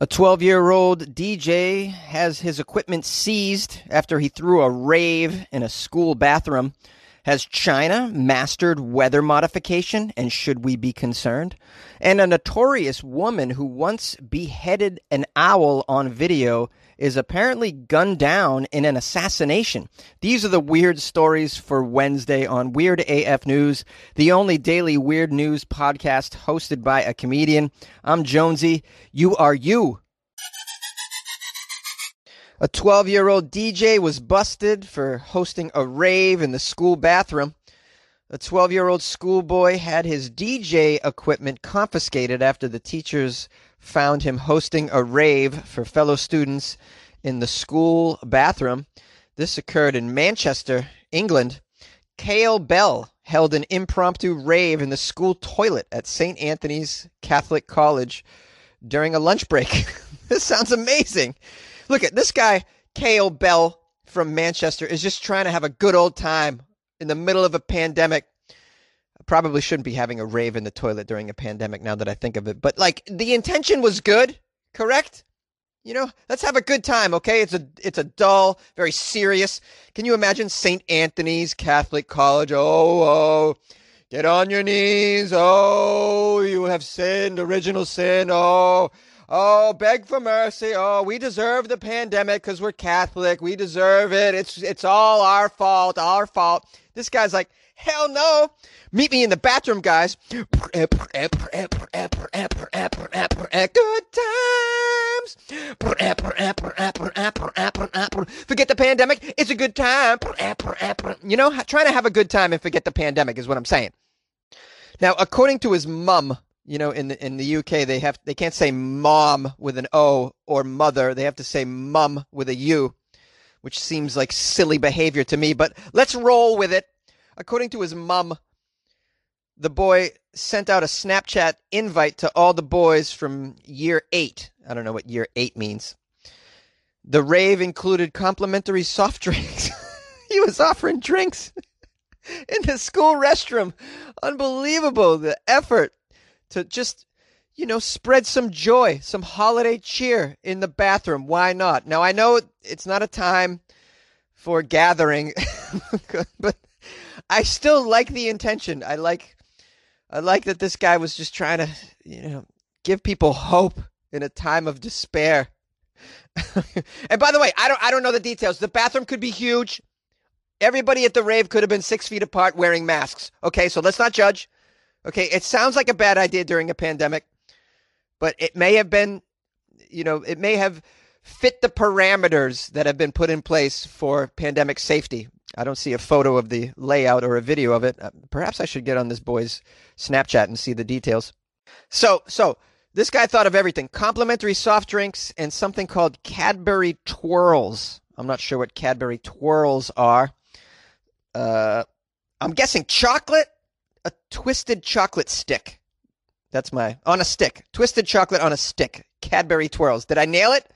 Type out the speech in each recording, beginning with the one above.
A 12 year old DJ has his equipment seized after he threw a rave in a school bathroom. Has China mastered weather modification and should we be concerned? And a notorious woman who once beheaded an owl on video is apparently gunned down in an assassination. These are the weird stories for Wednesday on Weird AF News, the only daily weird news podcast hosted by a comedian. I'm Jonesy. You are you. A 12 year old DJ was busted for hosting a rave in the school bathroom. A 12 year old schoolboy had his DJ equipment confiscated after the teachers found him hosting a rave for fellow students in the school bathroom. This occurred in Manchester, England. Cale Bell held an impromptu rave in the school toilet at St. Anthony's Catholic College during a lunch break. this sounds amazing. Look at this guy, Cale Bell from Manchester, is just trying to have a good old time in the middle of a pandemic. I probably shouldn't be having a rave in the toilet during a pandemic now that I think of it. But like the intention was good, correct? You know, let's have a good time, okay? It's a it's a dull, very serious. Can you imagine St. Anthony's Catholic College? Oh, oh. Get on your knees. Oh, you have sinned, original sin. Oh, Oh, beg for mercy. Oh, we deserve the pandemic because we're Catholic. We deserve it. It's it's all our fault. Our fault. This guy's like, hell no. Meet me in the bathroom, guys. Good times. Forget the pandemic. It's a good time. You know, trying to have a good time and forget the pandemic is what I'm saying. Now, according to his mum, you know, in the in the UK they have they can't say mom with an O or mother. They have to say mum with a U, which seems like silly behavior to me, but let's roll with it. According to his mum, the boy sent out a Snapchat invite to all the boys from year 8. I don't know what year 8 means. The rave included complimentary soft drinks. he was offering drinks in the school restroom. Unbelievable the effort to just you know spread some joy some holiday cheer in the bathroom. Why not? Now i know it's not a time for gathering but i still like the intention. I like i like that this guy was just trying to you know give people hope in a time of despair. And by the way i don't i don't know the details. The bathroom could be huge. Everybody at the rave could have been six feet apart wearing masks. Okay so let's not judge Okay, it sounds like a bad idea during a pandemic, but it may have been, you know, it may have fit the parameters that have been put in place for pandemic safety. I don't see a photo of the layout or a video of it. Uh, perhaps I should get on this boy's Snapchat and see the details. So, so this guy thought of everything: complimentary soft drinks and something called Cadbury Twirls. I'm not sure what Cadbury Twirls are. Uh, I'm guessing chocolate a twisted chocolate stick. That's my on a stick. Twisted chocolate on a stick. Cadbury twirls. Did I nail it?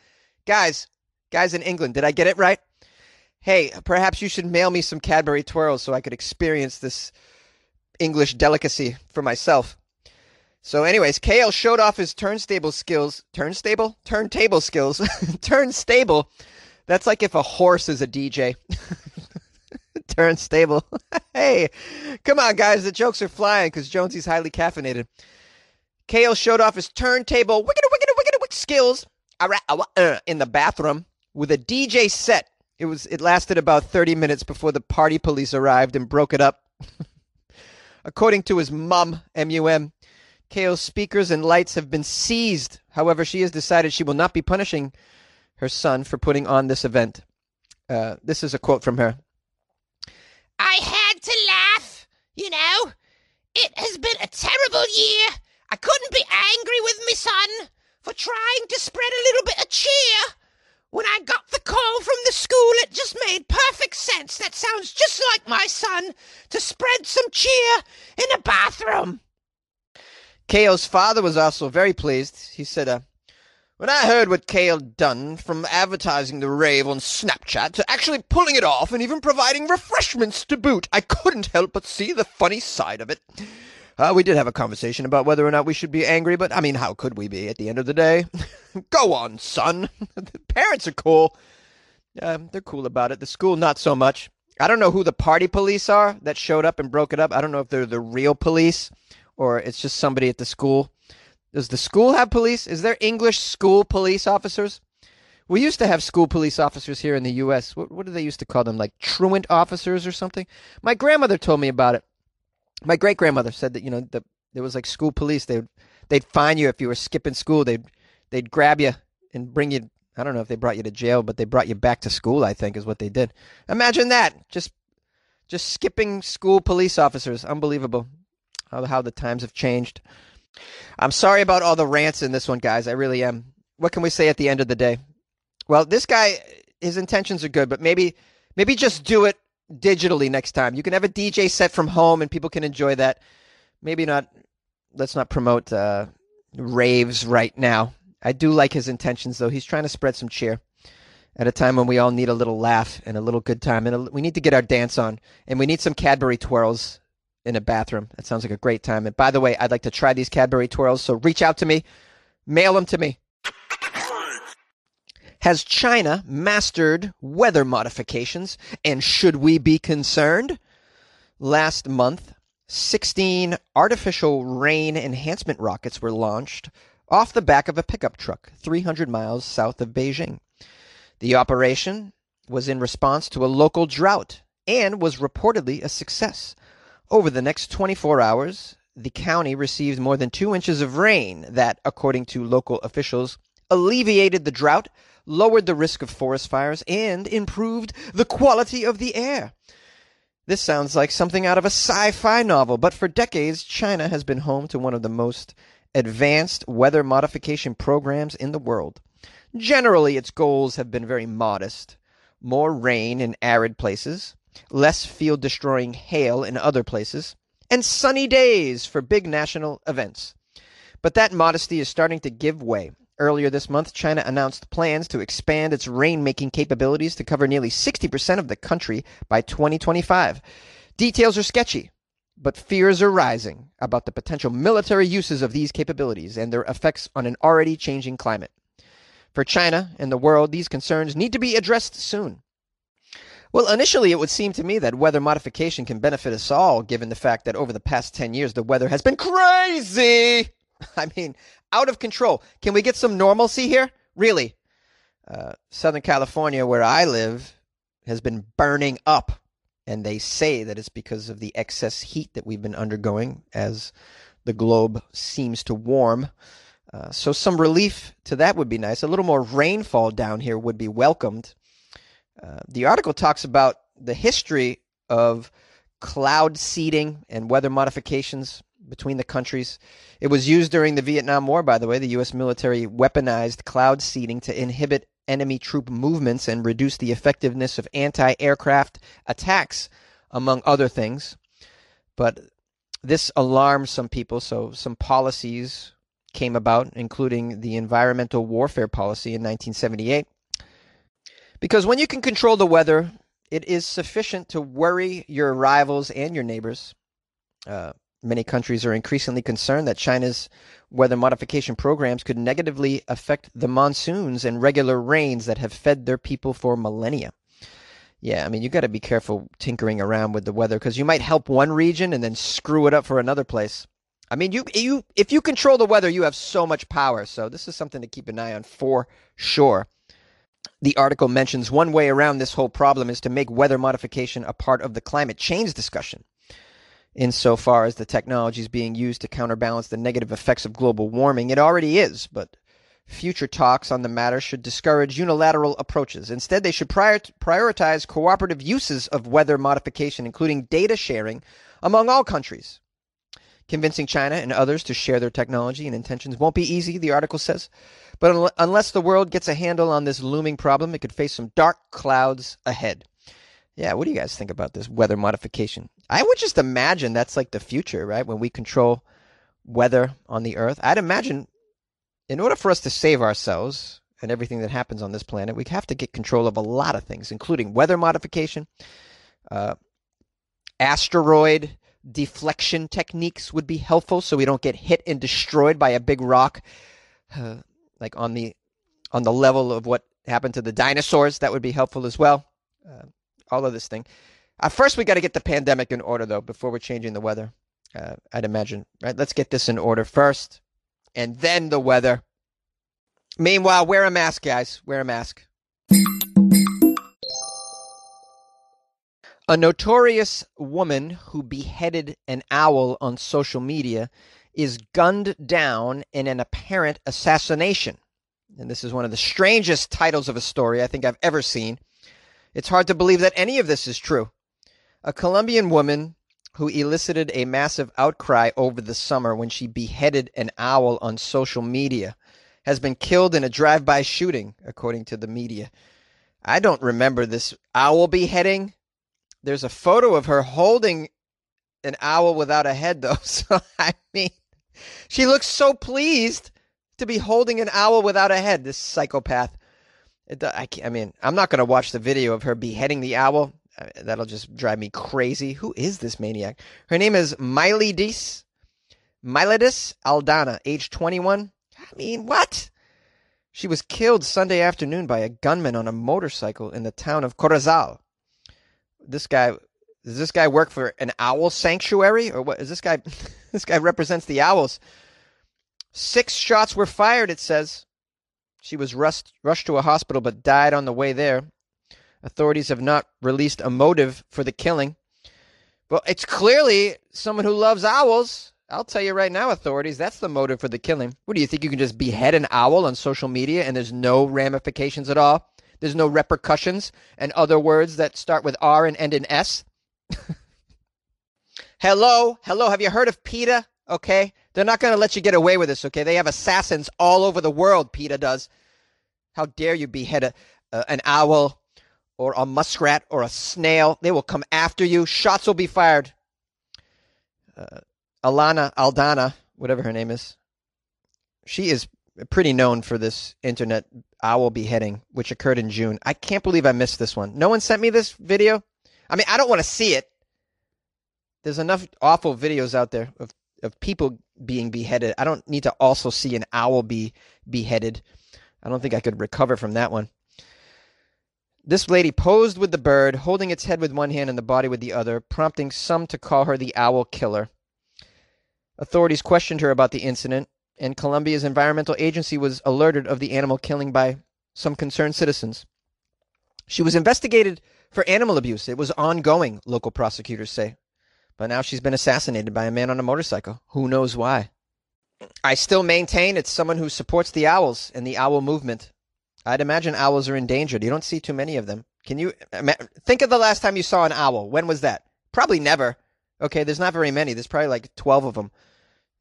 Guys, guys in England, did I get it right? Hey, perhaps you should mail me some Cadbury twirls so I could experience this English delicacy for myself. So, anyways, Cale showed off his turnstable skills. Turnstable? Turntable skills. Turnstable. That's like if a horse is a DJ. Turnstable. hey, come on, guys. The jokes are flying because Jonesy's highly caffeinated. Cale showed off his turntable wicked, wicked, wicked, wicked skills uh, in the bathroom with a DJ set. It was. It lasted about 30 minutes before the party police arrived and broke it up. According to his mum, M-U-M, Cale's speakers and lights have been seized. However, she has decided she will not be punishing her son for putting on this event. Uh, this is a quote from her. I had to laugh, you know. It has been a terrible year. I couldn't be angry with my son for trying to spread a little bit of cheer. When I got the call from the school, it just made perfect sense. That sounds just like my son to spread some cheer in a bathroom. Cale's father was also very pleased. He said, uh, when I heard what Cale done, from advertising the rave on Snapchat to actually pulling it off and even providing refreshments to boot, I couldn't help but see the funny side of it. Uh, we did have a conversation about whether or not we should be angry, but I mean, how could we be at the end of the day? Go on, son. the parents are cool. Uh, they're cool about it. The school, not so much. I don't know who the party police are that showed up and broke it up. I don't know if they're the real police or it's just somebody at the school. Does the school have police? Is there English school police officers? We used to have school police officers here in the U.S. What, what do they used to call them? Like truant officers or something? My grandmother told me about it my great grandmother said that you know the, there was like school police. They would they'd fine you if you were skipping school. They'd they'd grab you and bring you. I don't know if they brought you to jail, but they brought you back to school. I think is what they did. Imagine that. Just just skipping school police officers. Unbelievable. How how the times have changed. I'm sorry about all the rants in this one, guys. I really am. What can we say at the end of the day? Well, this guy, his intentions are good, but maybe maybe just do it digitally next time. You can have a DJ set from home and people can enjoy that. Maybe not. Let's not promote uh, raves right now. I do like his intentions, though. He's trying to spread some cheer at a time when we all need a little laugh and a little good time. And a, we need to get our dance on. And we need some Cadbury twirls in a bathroom. That sounds like a great time. And by the way, I'd like to try these Cadbury twirls. So reach out to me, mail them to me. Has China mastered weather modifications, and should we be concerned? Last month, 16 artificial rain enhancement rockets were launched off the back of a pickup truck 300 miles south of Beijing. The operation was in response to a local drought and was reportedly a success. Over the next 24 hours, the county received more than two inches of rain that, according to local officials, alleviated the drought lowered the risk of forest fires, and improved the quality of the air. This sounds like something out of a sci fi novel, but for decades, China has been home to one of the most advanced weather modification programs in the world. Generally, its goals have been very modest more rain in arid places, less field destroying hail in other places, and sunny days for big national events. But that modesty is starting to give way Earlier this month, China announced plans to expand its rainmaking capabilities to cover nearly 60% of the country by 2025. Details are sketchy, but fears are rising about the potential military uses of these capabilities and their effects on an already changing climate. For China and the world, these concerns need to be addressed soon. Well, initially, it would seem to me that weather modification can benefit us all, given the fact that over the past 10 years, the weather has been crazy. I mean, out of control. Can we get some normalcy here? Really? Uh, Southern California, where I live, has been burning up. And they say that it's because of the excess heat that we've been undergoing as the globe seems to warm. Uh, so, some relief to that would be nice. A little more rainfall down here would be welcomed. Uh, the article talks about the history of cloud seeding and weather modifications between the countries. It was used during the Vietnam War, by the way. The U.S. military weaponized cloud seeding to inhibit enemy troop movements and reduce the effectiveness of anti aircraft attacks, among other things. But this alarmed some people, so some policies came about, including the environmental warfare policy in 1978. Because when you can control the weather, it is sufficient to worry your rivals and your neighbors. Uh, Many countries are increasingly concerned that China's weather modification programs could negatively affect the monsoons and regular rains that have fed their people for millennia. Yeah, I mean, you got to be careful tinkering around with the weather because you might help one region and then screw it up for another place. I mean, you you if you control the weather, you have so much power. So this is something to keep an eye on for sure. The article mentions one way around this whole problem is to make weather modification a part of the climate change discussion insofar as the technology is being used to counterbalance the negative effects of global warming. It already is, but future talks on the matter should discourage unilateral approaches. Instead, they should prior- prioritize cooperative uses of weather modification, including data sharing among all countries. Convincing China and others to share their technology and intentions won't be easy, the article says. But un- unless the world gets a handle on this looming problem, it could face some dark clouds ahead. Yeah, what do you guys think about this weather modification? I would just imagine that's like the future, right? When we control weather on the earth. I'd imagine in order for us to save ourselves and everything that happens on this planet, we have to get control of a lot of things, including weather modification, uh, asteroid deflection techniques would be helpful so we don't get hit and destroyed by a big rock uh, like on the on the level of what happened to the dinosaurs. That would be helpful as well. Uh, all of this thing. Uh, first we got to get the pandemic in order though before we're changing the weather uh, i'd imagine right? Let's get this in order first and then the weather. Meanwhile wear a mask guys. Wear a mask A notorious woman who beheaded an owl on social media is gunned down in an apparent assassination. And this is one of the strangest titles of a story I think I've ever seen. It's hard to believe that any of this is true. A Colombian woman who elicited a massive outcry over the summer when she beheaded an owl on social media has been killed in a drive by shooting, according to the media. I don't remember this owl beheading there's a photo of her holding an owl without a head, though. So, I mean, she looks so pleased to be holding an owl without a head, this psychopath. It, I, I mean, I'm not going to watch the video of her beheading the owl. Uh, that'll just drive me crazy. Who is this maniac? Her name is Milidis, Milidis Aldana, age 21. I mean, what? She was killed Sunday afternoon by a gunman on a motorcycle in the town of Corozal this guy does this guy work for an owl sanctuary or what is this guy this guy represents the owls. Six shots were fired it says. She was rushed rushed to a hospital but died on the way there. Authorities have not released a motive for the killing. Well it's clearly someone who loves owls. I'll tell you right now authorities that's the motive for the killing. What do you think you can just behead an owl on social media and there's no ramifications at all there's no repercussions and other words that start with R and end in S. hello, hello. Have you heard of PETA? Okay. They're not going to let you get away with this, okay? They have assassins all over the world, PETA does. How dare you behead a, uh, an owl or a muskrat or a snail? They will come after you. Shots will be fired. Uh, Alana Aldana, whatever her name is, she is pretty known for this internet owl beheading, which occurred in June. I can't believe I missed this one. No one sent me this video. I mean, I don't want to see it. There's enough awful videos out there of, of people being beheaded. I don't need to also see an owl be beheaded. I don't think I could recover from that one. This lady posed with the bird, holding its head with one hand and the body with the other, prompting some to call her the owl killer. Authorities questioned her about the incident, and Colombia's environmental agency was alerted of the animal killing by some concerned citizens. She was investigated for animal abuse. It was ongoing, local prosecutors say. But now she's been assassinated by a man on a motorcycle. Who knows why? I still maintain it's someone who supports the owls and the owl movement. I'd imagine owls are endangered. You don't see too many of them. Can you think of the last time you saw an owl? When was that? Probably never. Okay, there's not very many. There's probably like 12 of them.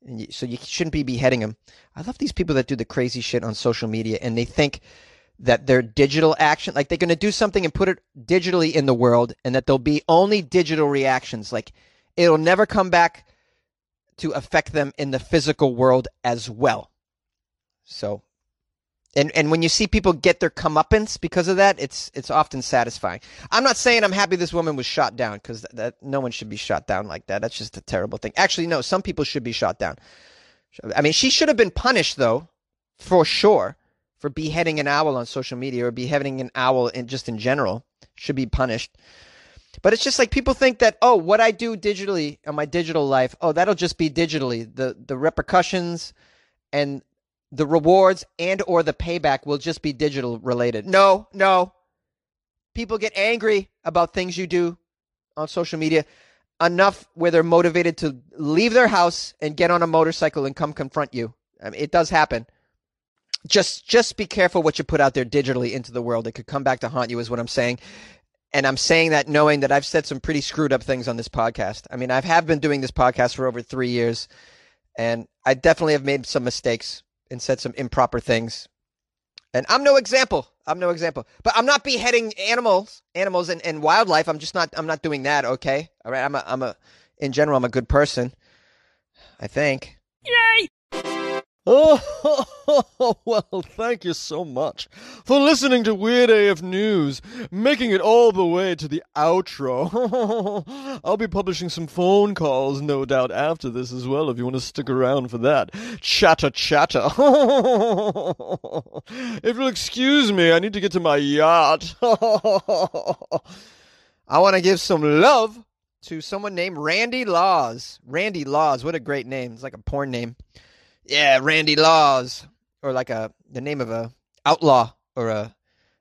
You, so you shouldn't be beheading them. I love these people that do the crazy shit on social media and they think that their digital action, like they're going to do something and put it digitally in the world and that there'll be only digital reactions. Like it'll never come back to affect them in the physical world as well. So and and when you see people get their comeuppance because of that, it's it's often satisfying. I'm not saying I'm happy this woman was shot down because that, that, no one should be shot down like that. That's just a terrible thing. Actually, no, some people should be shot down. I mean, she should have been punished though, for sure, for beheading an owl on social media or beheading an owl in just in general should be punished. But it's just like people think that oh, what I do digitally on my digital life, oh, that'll just be digitally. The the repercussions and the rewards and or the payback will just be digital related. No, no. People get angry about things you do on social media enough where they're motivated to leave their house and get on a motorcycle and come confront you. I mean, it does happen. Just just be careful what you put out there digitally into the world. It could come back to haunt you is what I'm saying. And I'm saying that knowing that I've said some pretty screwed up things on this podcast. I mean, I have been doing this podcast for over 3 years and I definitely have made some mistakes and said some improper things. And I'm no example. I'm no example. But I'm not beheading animals, animals and, and wildlife. I'm just not I'm not doing that, okay? All right. I'm a I'm a in general I'm a good person. I think. Yay! Oh, well, thank you so much for listening to Weird AF News, making it all the way to the outro. I'll be publishing some phone calls, no doubt, after this as well, if you want to stick around for that. Chatter, chatter. if you'll excuse me, I need to get to my yacht. I want to give some love to someone named Randy Laws. Randy Laws, what a great name. It's like a porn name. Yeah, Randy Laws, or like a the name of a outlaw or a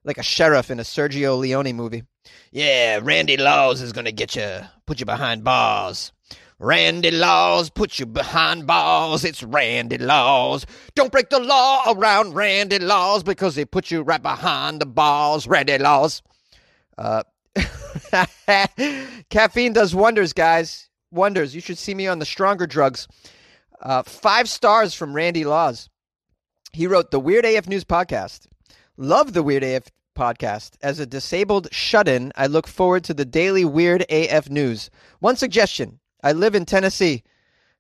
like a sheriff in a Sergio Leone movie. Yeah, Randy Laws is gonna get you, put you behind bars. Randy Laws, put you behind bars. It's Randy Laws. Don't break the law around Randy Laws because they put you right behind the bars. Randy Laws. Uh, caffeine does wonders, guys. Wonders. You should see me on the stronger drugs. Uh, five stars from Randy Laws. He wrote the Weird AF News podcast. Love the Weird AF podcast. As a disabled shut in, I look forward to the daily Weird AF News. One suggestion I live in Tennessee.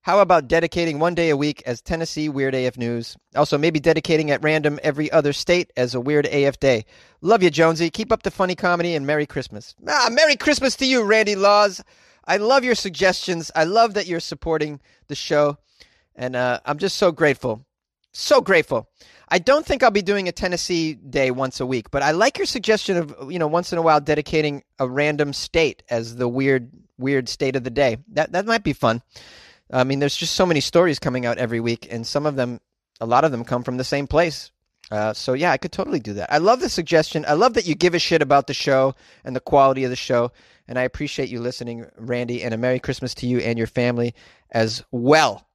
How about dedicating one day a week as Tennessee Weird AF News? Also, maybe dedicating at random every other state as a Weird AF Day. Love you, Jonesy. Keep up the funny comedy and Merry Christmas. Ah, Merry Christmas to you, Randy Laws. I love your suggestions. I love that you're supporting the show. And uh, I'm just so grateful. So grateful. I don't think I'll be doing a Tennessee day once a week, but I like your suggestion of, you know, once in a while dedicating a random state as the weird, weird state of the day. That, that might be fun. I mean, there's just so many stories coming out every week, and some of them, a lot of them come from the same place. Uh, so yeah, I could totally do that. I love the suggestion. I love that you give a shit about the show and the quality of the show, and I appreciate you listening, Randy. And a Merry Christmas to you and your family as well.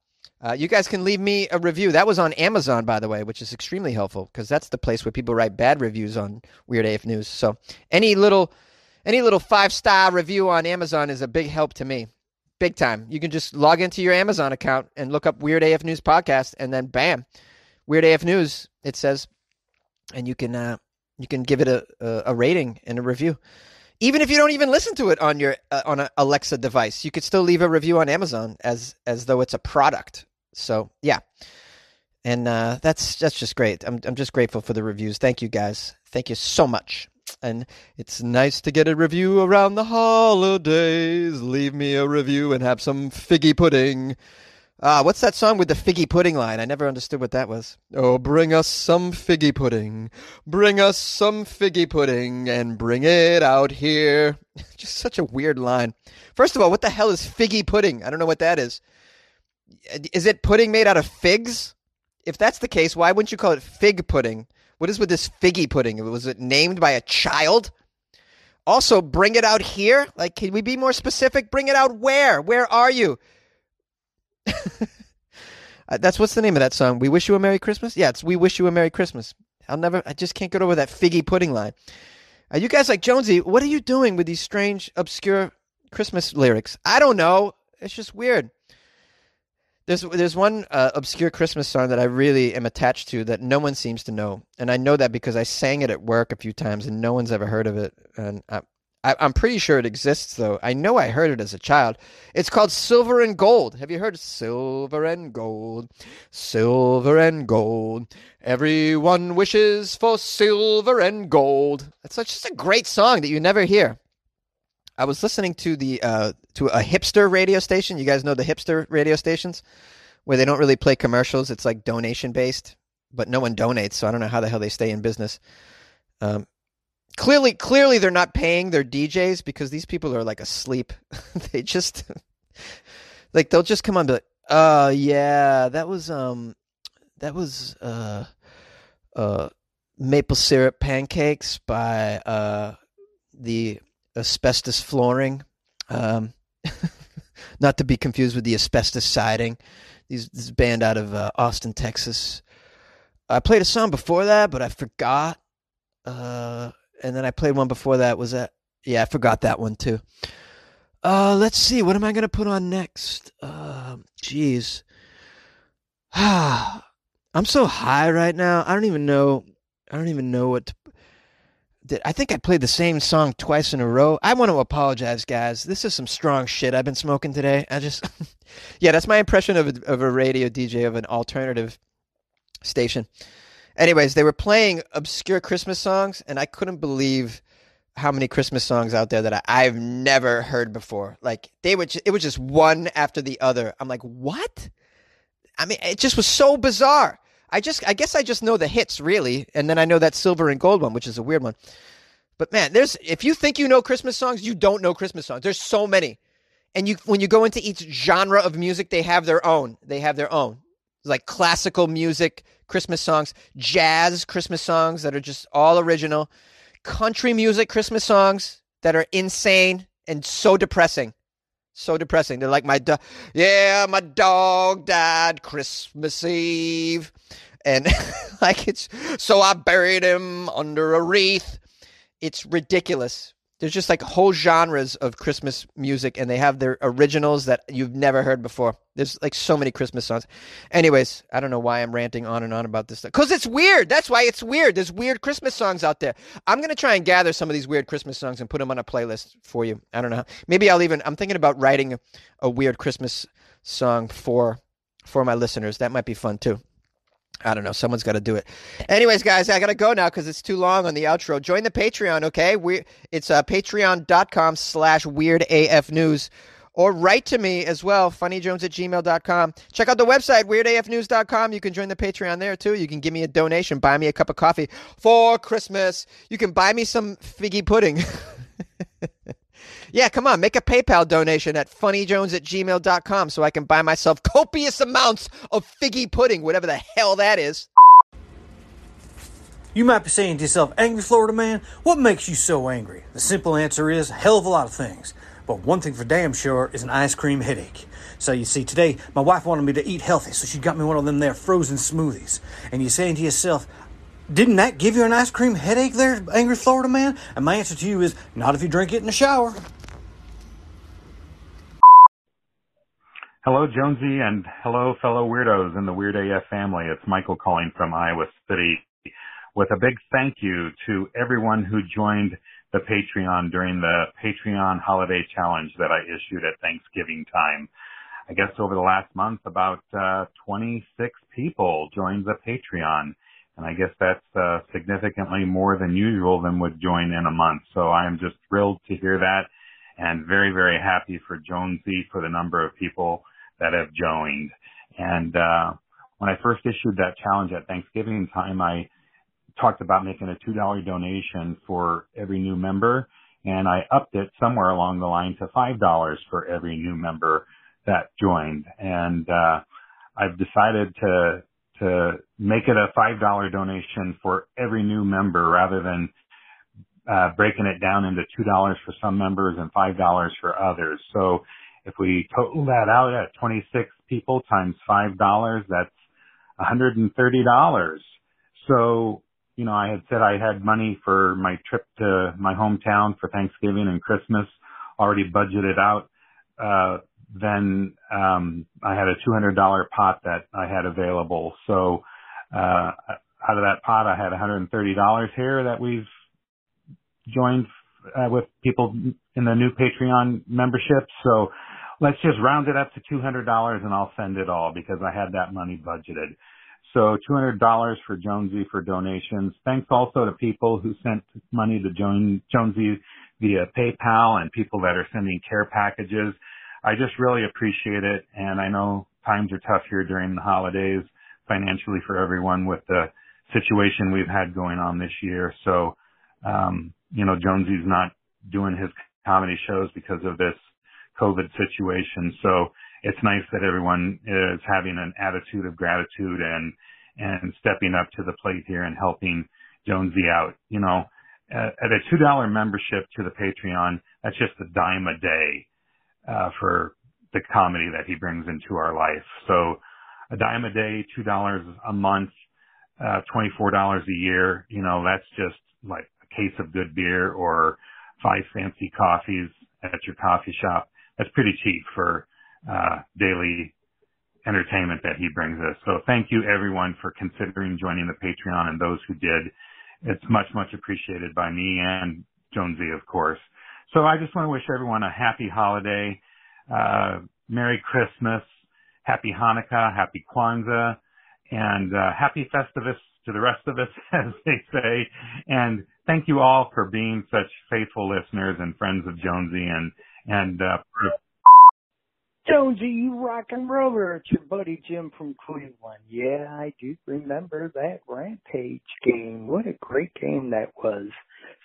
Uh, you guys can leave me a review. That was on Amazon, by the way, which is extremely helpful because that's the place where people write bad reviews on Weird AF News. So any little, any little five star review on Amazon is a big help to me, big time. You can just log into your Amazon account and look up Weird AF News podcast, and then bam, Weird AF News it says, and you can uh, you can give it a, a, a rating and a review even if you don't even listen to it on your uh, on an Alexa device, you could still leave a review on Amazon as as though it's a product. So yeah, and uh, that's that's just great. I'm I'm just grateful for the reviews. Thank you guys. Thank you so much. And it's nice to get a review around the holidays. Leave me a review and have some figgy pudding. Ah, uh, what's that song with the figgy pudding line? I never understood what that was. Oh, bring us some figgy pudding. Bring us some figgy pudding and bring it out here. Just such a weird line. First of all, what the hell is figgy pudding? I don't know what that is. Is it pudding made out of figs? If that's the case, why wouldn't you call it fig pudding? What is with this figgy pudding? Was it named by a child? Also, bring it out here. Like, can we be more specific? Bring it out where? Where are you? Uh, that's what's the name of that song? We wish you a Merry Christmas. Yeah, it's We wish you a Merry Christmas. I'll never. I just can't get over that figgy pudding line. Are you guys like Jonesy? What are you doing with these strange, obscure Christmas lyrics? I don't know. It's just weird. There's there's one uh, obscure Christmas song that I really am attached to that no one seems to know, and I know that because I sang it at work a few times and no one's ever heard of it. And I, I, am pretty sure it exists though. I know I heard it as a child. It's called Silver and Gold. Have you heard Silver and Gold? Silver and Gold. Everyone wishes for silver and gold. It's such just a great song that you never hear. I was listening to the uh, to a hipster radio station. You guys know the hipster radio stations where they don't really play commercials. It's like donation based, but no one donates, so I don't know how the hell they stay in business. Um, clearly, clearly they're not paying their DJs because these people are like asleep. they just like they'll just come on, but uh, yeah, that was um, that was uh, uh, maple syrup pancakes by uh the asbestos flooring. Um, not to be confused with the asbestos siding. These this band out of uh, Austin, Texas. I played a song before that, but I forgot. Uh, and then I played one before that. Was that? Yeah, I forgot that one too. Uh, let's see. What am I gonna put on next? Jeez. I'm so high right now. I don't even know. I don't even know what to I think I played the same song twice in a row. I want to apologize, guys. This is some strong shit I've been smoking today. I just, yeah, that's my impression of a, of a radio DJ of an alternative station. Anyways, they were playing obscure Christmas songs, and I couldn't believe how many Christmas songs out there that I, I've never heard before. Like they were, just, it was just one after the other. I'm like, what? I mean, it just was so bizarre. I just, I guess I just know the hits really, and then I know that silver and gold one, which is a weird one. But man, there's if you think you know Christmas songs, you don't know Christmas songs. There's so many, and you when you go into each genre of music, they have their own. They have their own, like classical music, Christmas songs, jazz Christmas songs that are just all original, country music Christmas songs that are insane and so depressing. So depressing. They're like my yeah, my dog died Christmas Eve. And like it's so I buried him under a wreath. It's ridiculous. There's just like whole genres of Christmas music and they have their originals that you've never heard before. There's like so many Christmas songs. Anyways, I don't know why I'm ranting on and on about this stuff. Cuz it's weird. That's why it's weird. There's weird Christmas songs out there. I'm to try and gather some of these weird Christmas songs and put them on a playlist for you. I don't know. Maybe I'll even I'm thinking about writing a weird Christmas song for for my listeners. That might be fun too. I don't know. Someone's got to do it. Anyways, guys, I got to go now because it's too long on the outro. Join the Patreon, okay? We It's uh, patreon.com slash weirdafnews. Or write to me as well, funnyjones at gmail.com. Check out the website, weirdafnews.com. You can join the Patreon there too. You can give me a donation, buy me a cup of coffee for Christmas. You can buy me some figgy pudding. Yeah, come on, make a PayPal donation at funnyjones at gmail.com so I can buy myself copious amounts of figgy pudding, whatever the hell that is. You might be saying to yourself, Angry Florida man, what makes you so angry? The simple answer is a hell of a lot of things. But one thing for damn sure is an ice cream headache. So you see, today my wife wanted me to eat healthy, so she got me one of them there frozen smoothies. And you're saying to yourself, didn't that give you an ice cream headache there, Angry Florida man? And my answer to you is, not if you drink it in the shower. Hello, Jonesy, and hello, fellow weirdos in the Weird AF family. It's Michael calling from Iowa City with a big thank you to everyone who joined the Patreon during the Patreon holiday challenge that I issued at Thanksgiving time. I guess over the last month, about uh, 26 people joined the Patreon. And I guess that's uh, significantly more than usual than would join in a month. So I am just thrilled to hear that and very, very happy for Jonesy for the number of people that have joined. And uh, when I first issued that challenge at Thanksgiving time, I talked about making a $2 donation for every new member, and I upped it somewhere along the line to $5 for every new member that joined. And uh, I've decided to to make it a $5 donation for every new member rather than uh, breaking it down into $2 for some members and $5 for others. So if we total that out at 26 people times $5, that's $130. So, you know, I had said I had money for my trip to my hometown for Thanksgiving and Christmas already budgeted out. Uh, then, um, I had a $200 pot that I had available. So, uh, out of that pot, I had $130 here that we've joined uh, with people in the new Patreon membership. So let's just round it up to $200 and I'll send it all because I had that money budgeted. So $200 for Jonesy for donations. Thanks also to people who sent money to Jonesy via PayPal and people that are sending care packages. I just really appreciate it. And I know times are tough here during the holidays financially for everyone with the situation we've had going on this year. So, um, you know, Jonesy's not doing his comedy shows because of this COVID situation. So it's nice that everyone is having an attitude of gratitude and, and stepping up to the plate here and helping Jonesy out. You know, at, a $2 membership to the Patreon, that's just a dime a day, uh, for the comedy that he brings into our life. So a dime a day, $2 a month, uh, $24 a year, you know, that's just like a case of good beer or five fancy coffees at your coffee shop. That's pretty cheap for, uh, daily entertainment that he brings us. So thank you everyone for considering joining the Patreon and those who did. It's much, much appreciated by me and Jonesy, of course. So I just want to wish everyone a happy holiday, uh, Merry Christmas, Happy Hanukkah, Happy Kwanzaa, And uh, happy Festivus to the rest of us, as they say. And thank you all for being such faithful listeners and friends of Jonesy and and uh, Jonesy, you rock and roller. It's your buddy Jim from Cleveland. Yeah, I do remember that Rampage game. What a great game that was.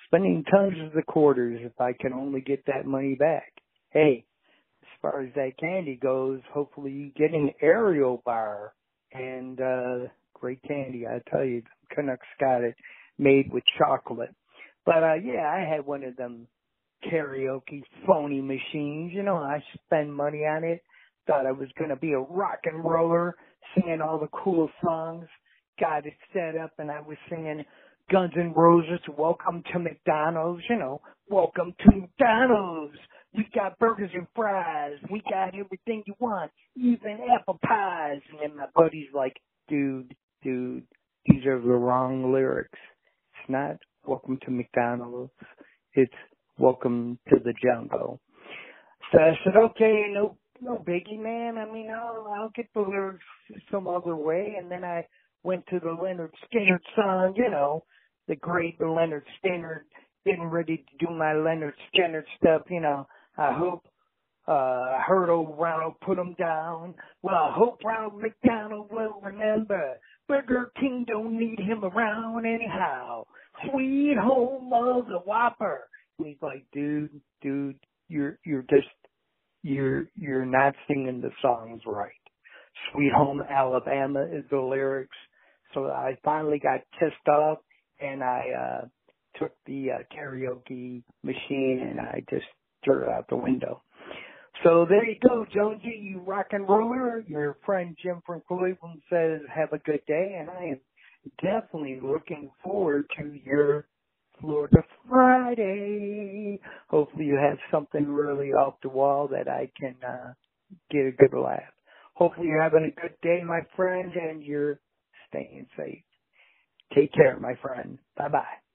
Spending tons of the quarters if I can only get that money back. Hey, as far as that candy goes, hopefully you get an aerial bar and uh great candy. I tell you, Canucks got it made with chocolate. But uh yeah, I had one of them karaoke phony machines. You know, I spend money on it. Thought I was gonna be a rock and roller, singing all the cool songs. Got it set up, and I was singing Guns N' Roses, Welcome to McDonald's. You know, Welcome to McDonald's. We got burgers and fries. We got everything you want, even apple pies. And then my buddy's like, dude, dude, these are the wrong lyrics. It's not Welcome to McDonald's. It's welcome to the jungle. So I said, okay, no, no biggie, man. I mean, I'll, I'll get the lyrics some other way. And then I went to the Lynyrd Skynyrd song, you know, the great Lynyrd Skynyrd, getting ready to do my Lynyrd Skynyrd stuff, you know. I hope, uh, I heard old Ronald put him down. Well, I hope Ronald McDonald will remember. Burger King don't need him around anyhow. Sweet home of the Whopper he's like, dude, dude, you're you're just you're you're not singing the songs right. Sweet Home Alabama is the lyrics. So I finally got pissed off and I uh took the uh, karaoke machine and I just threw it out the window. So there you go, Jonesy, you rock and roller. Your friend Jim from Cleveland says have a good day and I am definitely looking forward to your Florida Friday. Hopefully you have something really off the wall that I can uh, get a good laugh. Hopefully you're having a good day, my friend, and you're staying safe. Take care, my friend. Bye bye.